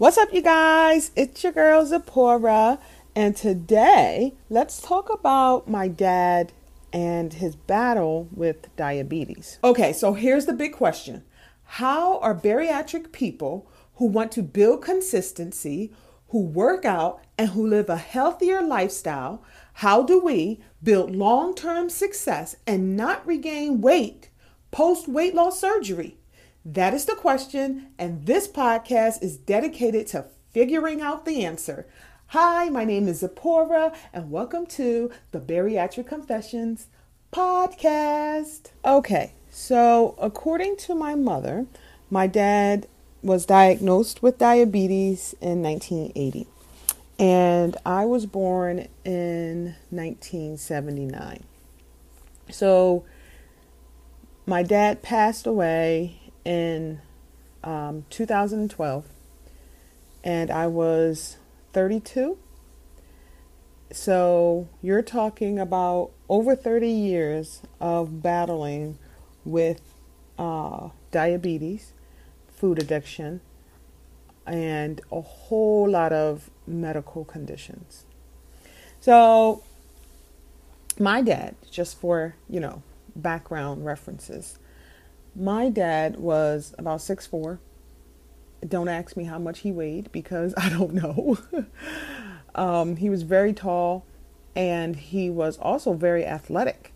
What's up, you guys? It's your girl Zipporah, and today let's talk about my dad and his battle with diabetes. Okay, so here's the big question How are bariatric people who want to build consistency, who work out, and who live a healthier lifestyle? How do we build long term success and not regain weight post weight loss surgery? That is the question, and this podcast is dedicated to figuring out the answer. Hi, my name is Zipporah, and welcome to the Bariatric Confessions podcast. Okay, so according to my mother, my dad was diagnosed with diabetes in 1980, and I was born in 1979. So my dad passed away in um, 2012, and I was 32. So you're talking about over 30 years of battling with uh, diabetes, food addiction, and a whole lot of medical conditions. So, my dad, just for, you know, background references, my dad was about six four. Don't ask me how much he weighed because I don't know. um, he was very tall and he was also very athletic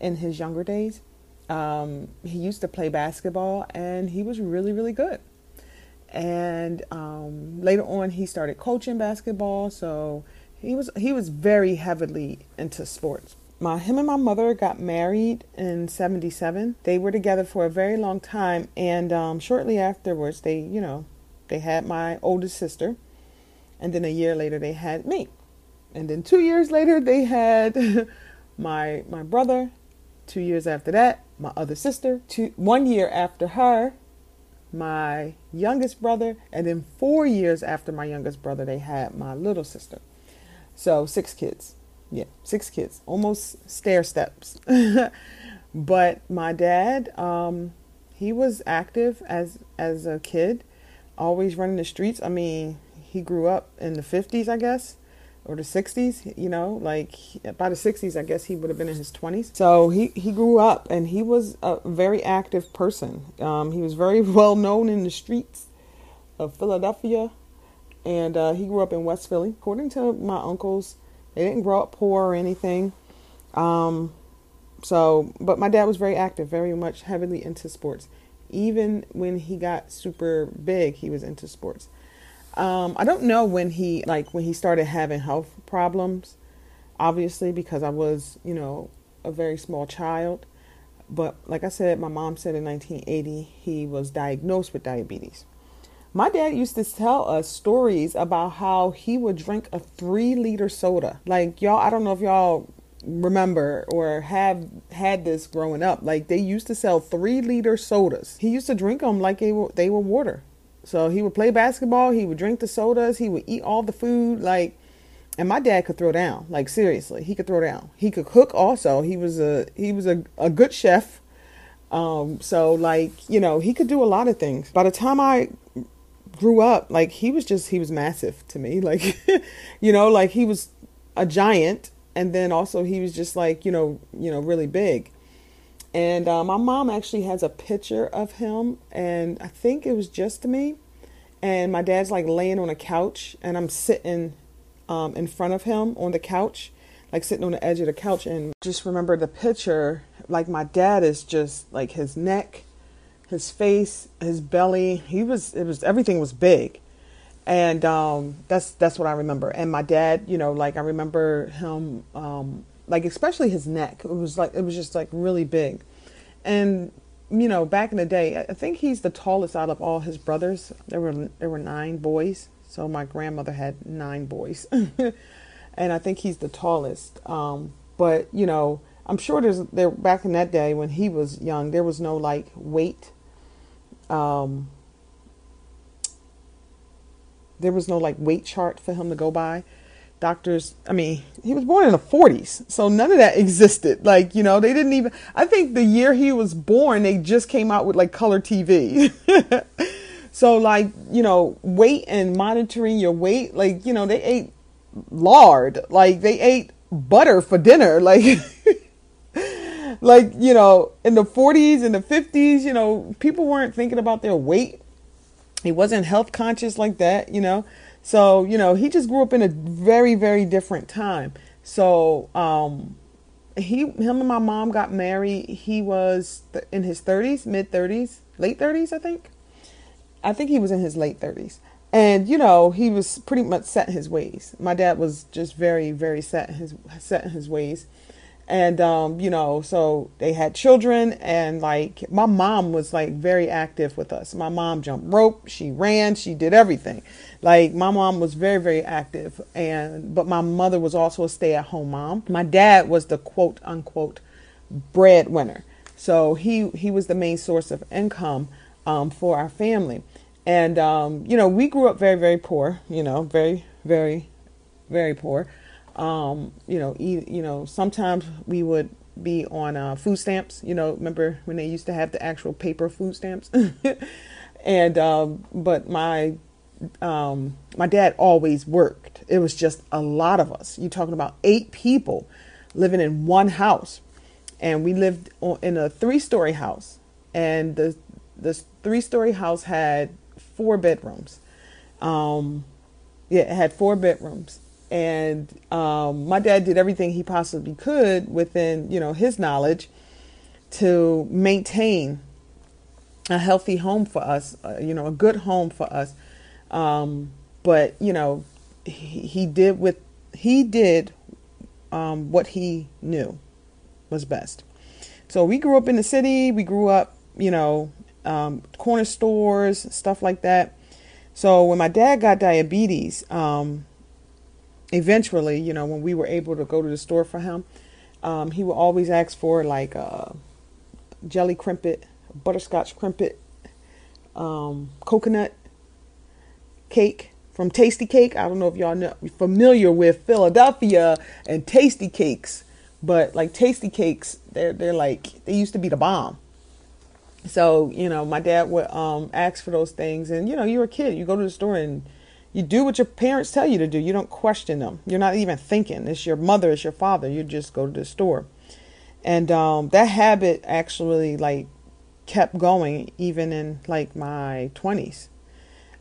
in his younger days. Um, he used to play basketball and he was really, really good. And um, later on, he started coaching basketball, so he was he was very heavily into sports my him and my mother got married in 77 they were together for a very long time and um, shortly afterwards they you know they had my oldest sister and then a year later they had me. And then two years later they had my my brother. Two years after that my other sister. Two one year after her my youngest brother. And then four years after my youngest brother they had my little sister. So six kids yeah, six kids, almost stair steps. but my dad, um, he was active as as a kid, always running the streets. I mean, he grew up in the fifties, I guess, or the sixties. You know, like by the sixties, I guess he would have been in his twenties. So he he grew up, and he was a very active person. Um, he was very well known in the streets of Philadelphia, and uh, he grew up in West Philly. According to my uncles they didn't grow up poor or anything. Um, so, but my dad was very active, very much heavily into sports. Even when he got super big, he was into sports. Um, I don't know when he like when he started having health problems. Obviously, because I was, you know, a very small child. But like I said, my mom said in 1980 he was diagnosed with diabetes. My dad used to tell us stories about how he would drink a three liter soda. Like, y'all, I don't know if y'all remember or have had this growing up. Like, they used to sell three liter sodas. He used to drink them like they were, they were water. So he would play basketball, he would drink the sodas, he would eat all the food. Like, and my dad could throw down. Like, seriously, he could throw down. He could cook also. He was a, he was a, a good chef. Um, so like, you know, he could do a lot of things. By the time I grew up like he was just he was massive to me like you know like he was a giant and then also he was just like you know you know really big. And uh, my mom actually has a picture of him and i think it was just me and my dad's like laying on a couch and i'm sitting um, in front of him on the couch like sitting on the edge of the couch and just remember the picture like my dad is just like his neck his face, his belly. He was it was everything was big. And um, that's that's what I remember. And my dad, you know, like I remember him um, like especially his neck. It was like it was just like really big. And you know, back in the day, I think he's the tallest out of all his brothers. There were there were nine boys, so my grandmother had nine boys, and I think he's the tallest. Um, but you know, I'm sure there's there back in that day when he was young, there was no like weight um, there was no like weight chart for him to go by. Doctors, I mean, he was born in the 40s, so none of that existed. Like, you know, they didn't even, I think the year he was born, they just came out with like color TV. so like you know weight and monitoring your weight like you know they ate lard like they ate butter for dinner like like you know in the 40s and the 50s you know people weren't thinking about their weight. He wasn't health conscious like that you know. So you know he just grew up in a very very different time. So um he him and my mom got married. He was in his 30s mid 30s late 30s i think. I think he was in his late 30s and you know he was pretty much set in his ways. My dad was just very very set in his set in his ways and um, you know so they had children and like my mom was like very active with us. My mom jumped rope she ran she did everything. Like my mom was very very active and but my mother was also a stay-at-home mom. My dad was the quote unquote breadwinner. So he he was the main source of income um, for our family. And um, you know we grew up very very poor you know very very very poor um, you know, eat, you know, sometimes we would be on uh, food stamps. You know, remember when they used to have the actual paper food stamps? and um, but my um, my dad always worked. It was just a lot of us. You're talking about eight people living in one house, and we lived in a three-story house, and the this three-story house had four bedrooms. Um, yeah, it had four bedrooms, and um, my dad did everything he possibly could within you know his knowledge to maintain a healthy home for us uh, you know a good home for us. Um, but you know he, he, did with he did um, what he knew was best. So we grew up in the city. We grew up you know um, corner stores stuff like that. So when my dad got diabetes um, eventually, you know, when we were able to go to the store for him, um, he would always ask for like uh, jelly Krimpet, butterscotch Krimpet, um, coconut cake from Tastykake. I don't know if y'all know familiar with Philadelphia and Tastykakes, but like Tastykakes, they're they're like they used to be the bomb. So you know, my dad would um, ask for those things, and you know, you're a kid, you go to the store and you do what your parents tell you to do. You don't question them. You're not even thinking. It's your mother, it's your father. You just go to the store. And um, that habit actually like kept going even in like my 20s.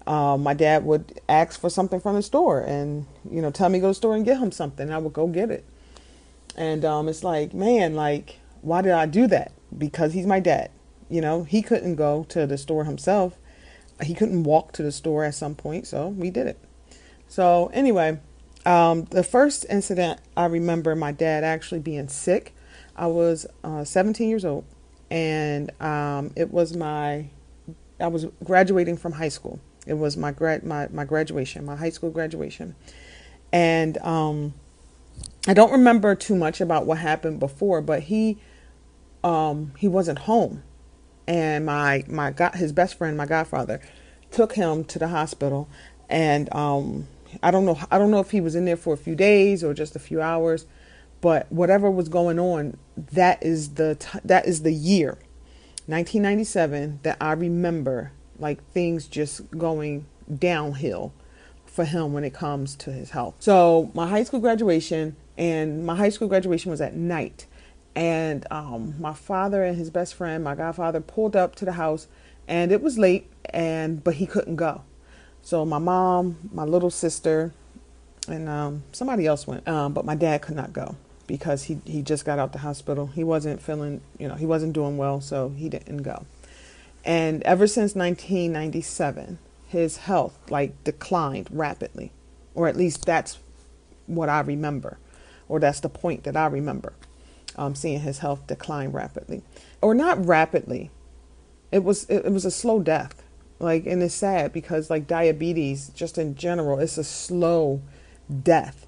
Um, my dad would ask for something from the store and, you know, tell me go to the store and get him something. I would go get it. And um, it's like, man, like, why did I do that? Because he's my dad. You know, he couldn't go to the store himself he couldn't walk to the store at some point, so we did it. So anyway, um, the first incident I remember my dad actually being sick. I was uh, 17 years old, and um, it was my I was graduating from high school. It was my grad my my graduation, my high school graduation, and um, I don't remember too much about what happened before, but he um, he wasn't home and my my got his best friend, my godfather, took him to the hospital, and um, I don't know I don't know if he was in there for a few days or just a few hours, but whatever was going on, that is the t- that is the year, 1997, that I remember like things just going downhill for him when it comes to his health. So my high school graduation and my high school graduation was at night and um, my father and his best friend, my godfather, pulled up to the house, and it was late, and but he couldn't go. So my mom, my little sister, and um, somebody else went, um, but my dad could not go because he he just got out the hospital. He wasn't feeling, you know, he wasn't doing well, so he didn't go. And ever since 1997, his health like declined rapidly, or at least that's what I remember, or that's the point that I remember um, seeing his health decline rapidly, or not rapidly. It was it, it was a slow death, like and it's sad because like diabetes, just in general, it's a slow death.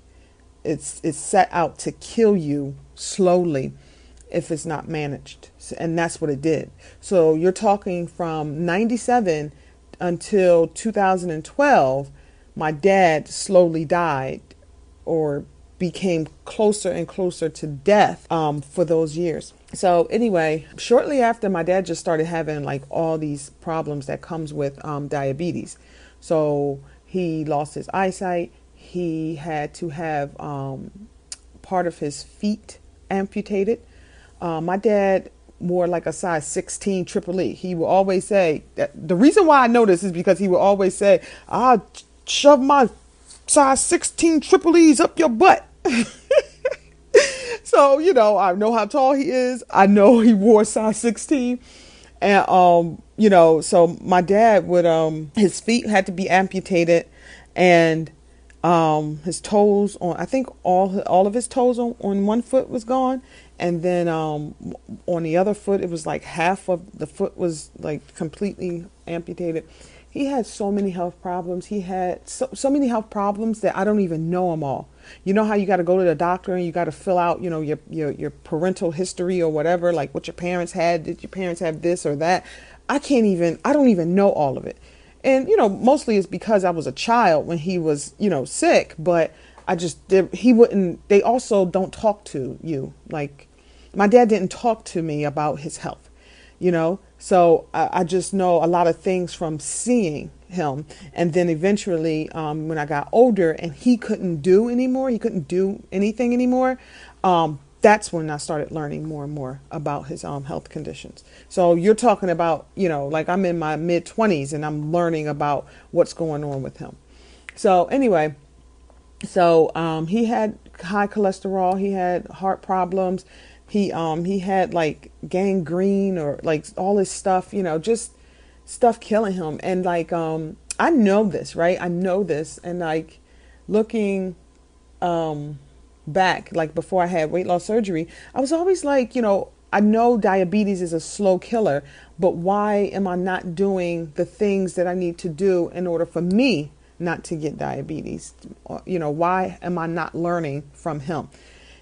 It's it's set out to kill you slowly if it's not managed, and that's what it did. So you're talking from '97 until 2012. My dad slowly died, or became closer and closer to death um, for those years. so anyway, shortly after my dad just started having like all these problems that comes with um, diabetes. So he lost his eyesight. He had to have um, part of his feet amputated. Uh, my dad wore like a size 16 triple E. He would always say that the reason why I know this is because he would always say, I'll shove my size 16 triple E's up your butt. so, you know, I know how tall he is. I know he wore size 16. And, um, you know, so my dad would, um, his feet had to be amputated and, um, his toes on, I think all, all of his toes on, on one foot was gone. And then, um, on the other foot, it was like half of the foot was like completely amputated he had so many health problems. He had so, so many health problems that I don't even know them all. You know how you got to go to the doctor and you got to fill out, you know, your, your your parental history or whatever, like what your parents had. Did your parents have this or that? I can't even. I don't even know all of it. And you know, mostly it's because I was a child when he was, you know, sick. But I just did. He wouldn't. They also don't talk to you. Like my dad didn't talk to me about his health. You know, so I, I, just know a lot of things from seeing him. And then eventually, um, when I got older and he couldn't do anymore, he couldn't do anything anymore. Um, that's when I started learning more and more about his um, health conditions. So you're talking about, you know, like I'm in my mid 20s and I'm learning about what's going on with him. So anyway, so um, he had high cholesterol, he had heart problems, he um he had like gangrene or like all this stuff, you know, just stuff killing him. And like um I know this, right? I know this and like looking um back like before I had weight loss surgery, I was always like, you know, I know diabetes is a slow killer, but why am I not doing the things that I need to do in order for me not to get diabetes? You know, why am I not learning from him?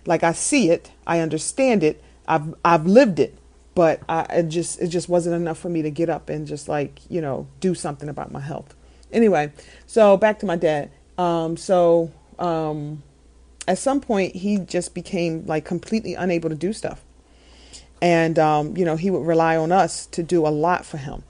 Like I see it, I understand it, I've I've lived it, but I it just it just wasn't enough for me to get up and just like you know do something about my health. Anyway, so back to my dad. Um, so um, at some point he just became like completely unable to do stuff, and um, you know he would rely on us to do a lot for him.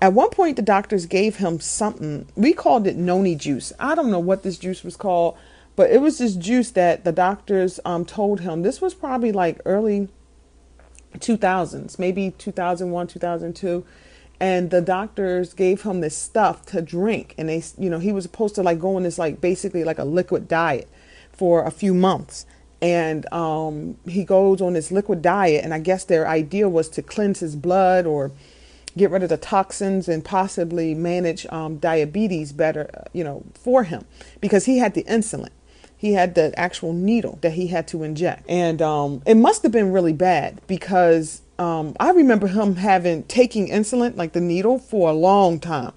At one point, the doctors gave him something. We called it noni juice. I don't know what this juice was called. But it was this juice that the doctors um, told him. This was probably like early 2000s, maybe 2001, 2002 and the doctors gave him this stuff to drink. And they you know he was supposed to like go on this like basically like a liquid diet for a few months. And um, he goes on this liquid diet. And i guess their idea was to cleanse his blood or get rid of the toxins and possibly manage um, diabetes better you know for him. Because he had the insulin he had the actual needle that he had to inject. And um, it must have been really bad because um, I remember him having taking insulin, like the needle, for a long time.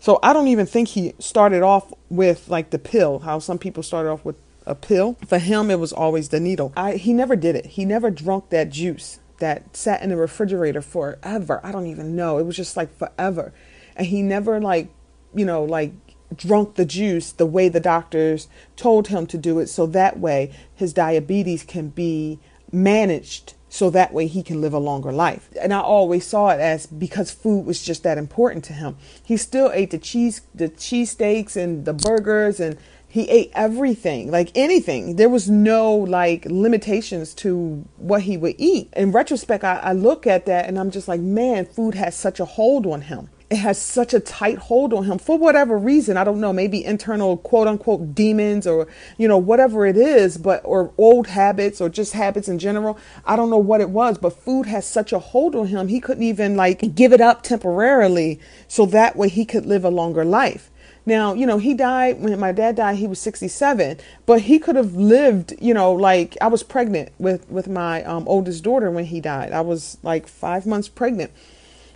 So I don't even think he started off with like the pill, how some people started off with a pill. For him, it was always the needle. I, he never did it. He never drunk that juice that sat in the refrigerator forever. I don't even know. It was just like forever. And he never like, you know, like drunk the juice the way the doctors told him to do it so that way his diabetes can be managed so that way he can live a longer life. And I always saw it as because food was just that important to him. He still ate the cheese the cheesesteaks and the burgers and he ate everything, like anything. There was no like limitations to what he would eat. In retrospect, I, I look at that and I'm just like, man, food has such a hold on him it has such a tight hold on him for whatever reason. I don't know, maybe internal quote unquote demons or, you know, whatever it is, but, or old habits or just habits in general. I don't know what it was, but food has such a hold on him. He couldn't even like give it up temporarily so that way he could live a longer life. Now, you know, he died when my dad died, he was 67, but he could have lived, you know, like I was pregnant with, with my um, oldest daughter when he died. I was like five months pregnant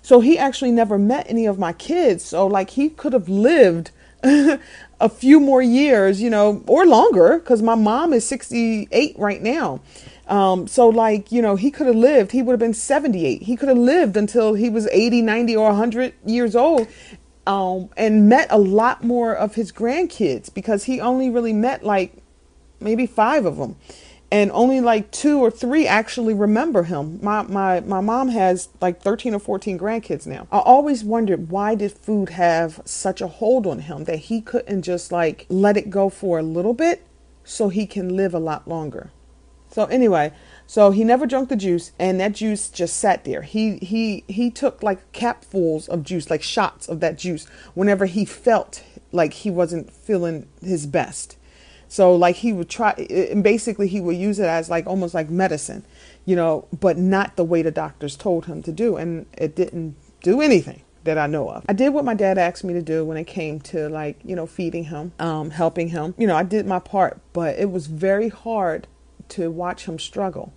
so he actually never met any of my kids. So, like, he could have lived a few more years, you know, or longer, because my mom is 68 right now. Um, so, like, you know, he could have lived, he would have been 78. He could have lived until he was 80, 90, or 100 years old um, and met a lot more of his grandkids because he only really met like maybe five of them. And only like two or three actually remember him. My my my mom has like 13 or 14 grandkids now. I always wondered why did food have such a hold on him that he couldn't just like let it go for a little bit so he can live a lot longer. So anyway, so he never drank the juice and that juice just sat there. He he he took like capfuls of juice, like shots of that juice whenever he felt like he wasn't feeling his best. So like he would try and basically he would use it as like almost like medicine, you know, but not the way the doctors told him to do and it didn't do anything that I know of. I did what my dad asked me to do when it came to like, you know, feeding him, um, helping him. You know, I did my part, but it was very hard to watch him struggle.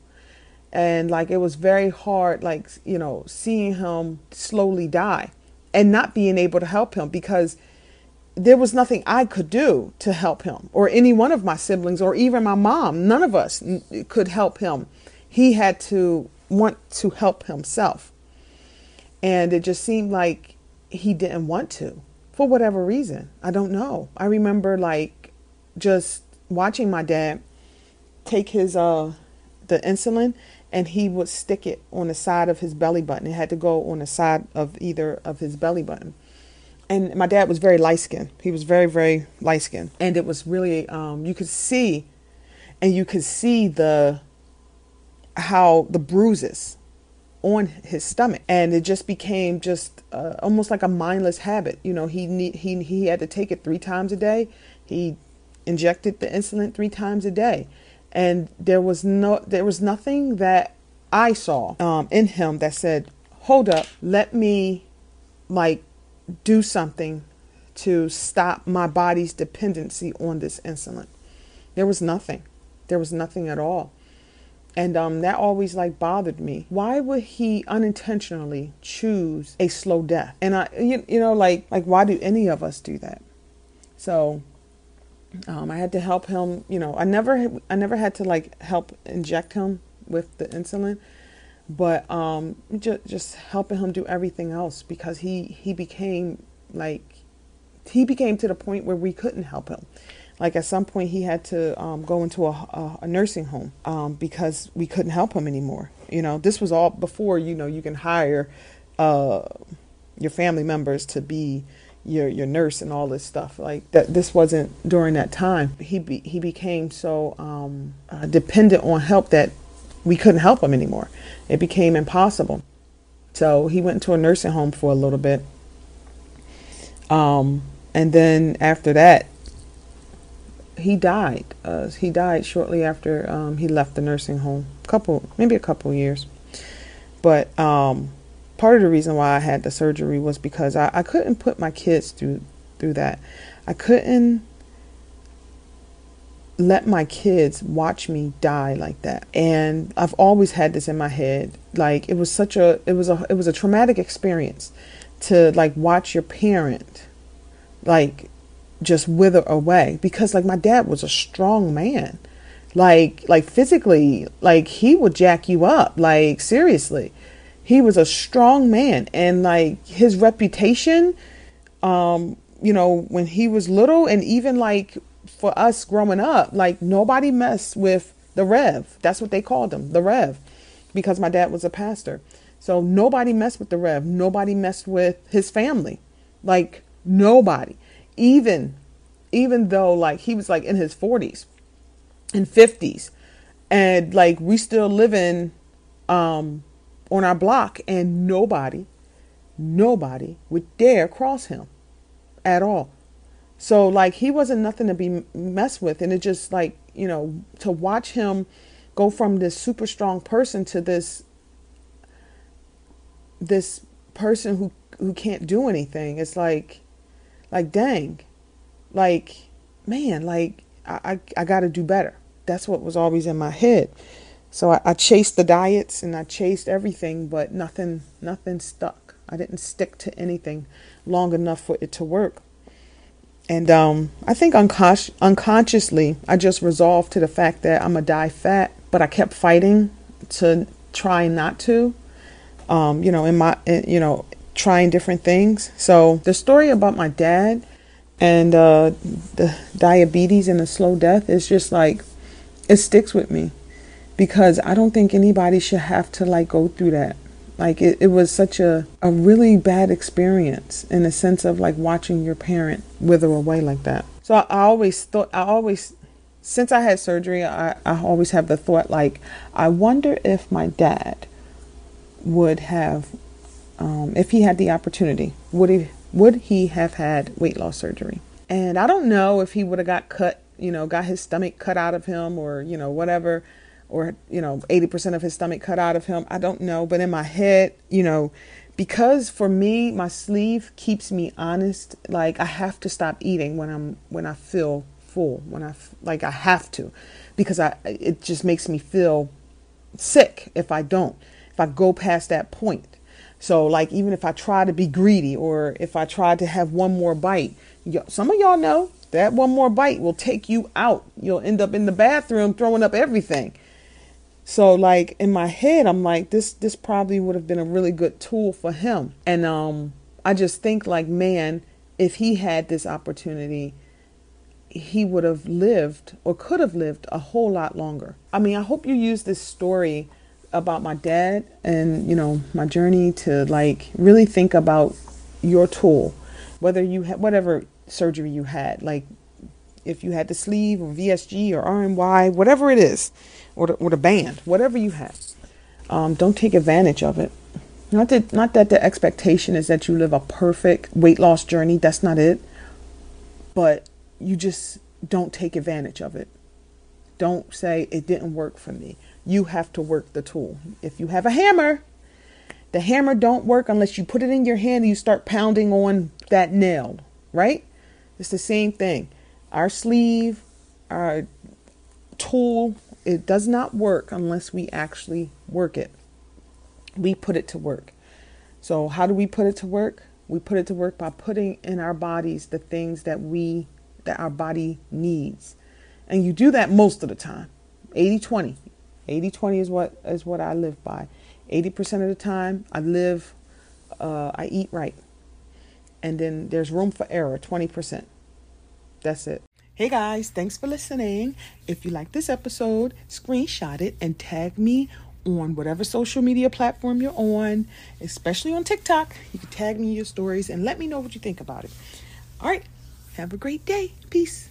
And like it was very hard like, you know, seeing him slowly die and not being able to help him because there was nothing I could do to help him, or any one of my siblings, or even my mom. None of us could help him. He had to want to help himself. And it just seemed like he didn't want to for whatever reason. I don't know. I remember like just watching my dad take his uh the insulin and he would stick it on the side of his belly button. It had to go on the side of either of his belly button and my dad was very light skinned. He was very, very light skinned. And it was really, um, you could see, and you could see the, how the bruises on his stomach. And it just became just uh, almost like a mindless habit. You know, he, need, he, he had to take it three times a day. He injected the insulin three times a day. And there was no, there was nothing that I saw um, in him that said, hold up, let me like do something to stop my body's dependency on this insulin. There was nothing. There was nothing at all. And um, that always like bothered me. Why would he unintentionally choose a slow death? And I, you, you know, like like why do any of us do that? So um, I had to help him. You know, I never I never had to like help inject him with the insulin, but um, just just helping him do everything else because he he became like he became to the point where we couldn't help him. Like at some point, he had to um, go into a, a, nursing home um, because we couldn't help him anymore. You know, this was all before you know you can hire uh, your family members to be your your nurse and all this stuff. Like that, this wasn't during that time. He be, he became so um, uh, dependent on help that we couldn't help him anymore. It became impossible. So he went to a nursing home for a little bit. Um, and then after that, he died. Uh, he died shortly after um, he left the nursing home. Couple, maybe a couple years. But um, part of the reason why I had the surgery was because I, I couldn't put my kids through through that. I couldn't let my kids watch me die like that. And i've always had this in my head. Like it was such a it was a it was a traumatic experience to like watch your parent like just wither away. Because like my dad was a strong man. Like like physically like he would jack you up. Like seriously. He was a strong man. And like his reputation um you know when he was little and even like for us growing up, like nobody messed with the Rev. That's what they called him, the Rev, because my dad was a pastor. So nobody messed with the Rev. Nobody messed with his family. Like nobody. Even even though like he was like in his 40s and 50s and like we still living um on our block and nobody nobody would dare cross him at all so like he wasn't nothing to be messed with, and it just like you know to watch him go from this super strong person to this this person who who can't do anything. It's like like dang, like man, like I I, I got to do better. That's what was always in my head. So I, I chased the diets and I chased everything, but nothing nothing stuck. I didn't stick to anything long enough for it to work. And um, I think uncon- unconsciously, I just resolved to the fact that I'm going to die fat, but I kept fighting to try not to. Um, you know, in my, you know, trying different things. So the story about my dad and uh, the diabetes and the slow death is just like, it sticks with me. because I don't think anybody should have to like go through that. Like it, it was such a, a really bad experience in the sense of like watching your parent wither away like that. So I, I always thought, I always, since I had surgery, I, I always have the thought like, I wonder if my dad would have, um, if he had the opportunity, would he, would he have had weight loss surgery? And I don't know if he would have got cut, you know, got his stomach cut out of him or, you know, whatever or you know 80% of his stomach cut out of him. I don't know but in my head you know because for me my sleeve keeps me honest. Like i have to stop eating when i'm when i feel full when i like i have to because i it just makes me feel sick if i don't if i go past that point. So like even if i try to be greedy or if i try to have one more bite some of y'all know that one more bite will take you out. You'll end up in the bathroom throwing up everything so like in my head, I'm like, this this probably would have been a really good tool for him. And um, I just think like, man, if he had this opportunity, he would have lived or could have lived a whole lot longer. I mean, I hope you use this story about my dad and you know my journey to like really think about your tool, whether you had whatever surgery you had, like if you had the sleeve or VSG or RNY, whatever it is, or the, or the band, whatever you have. Um, don't take advantage of it. Not that not that the expectation is that you live a perfect weight loss journey. That's not it. But you just don't take advantage of it. Don't say it didn't work for me. You have to work the tool. If you have a hammer, the hammer don't work unless you put it in your hand and you start pounding on that nail, right? It's the same thing. Our sleeve, our tool, it does not work unless we actually work it. We put it to work. So, how do we put it to work? We put it to work by putting in our bodies the things that we that our body needs. And you do that most of the time. 80-20. 80-20 is what is what I live by. 80% of the time I live uh, I eat right. And then there's room for error, 20%. That's it. Hey guys, thanks for listening. If you like this episode, screenshot it and tag me on whatever social media platform you're on, especially on TikTok. You can tag me your stories and let me know what you think about it. All right, have a great day. Peace.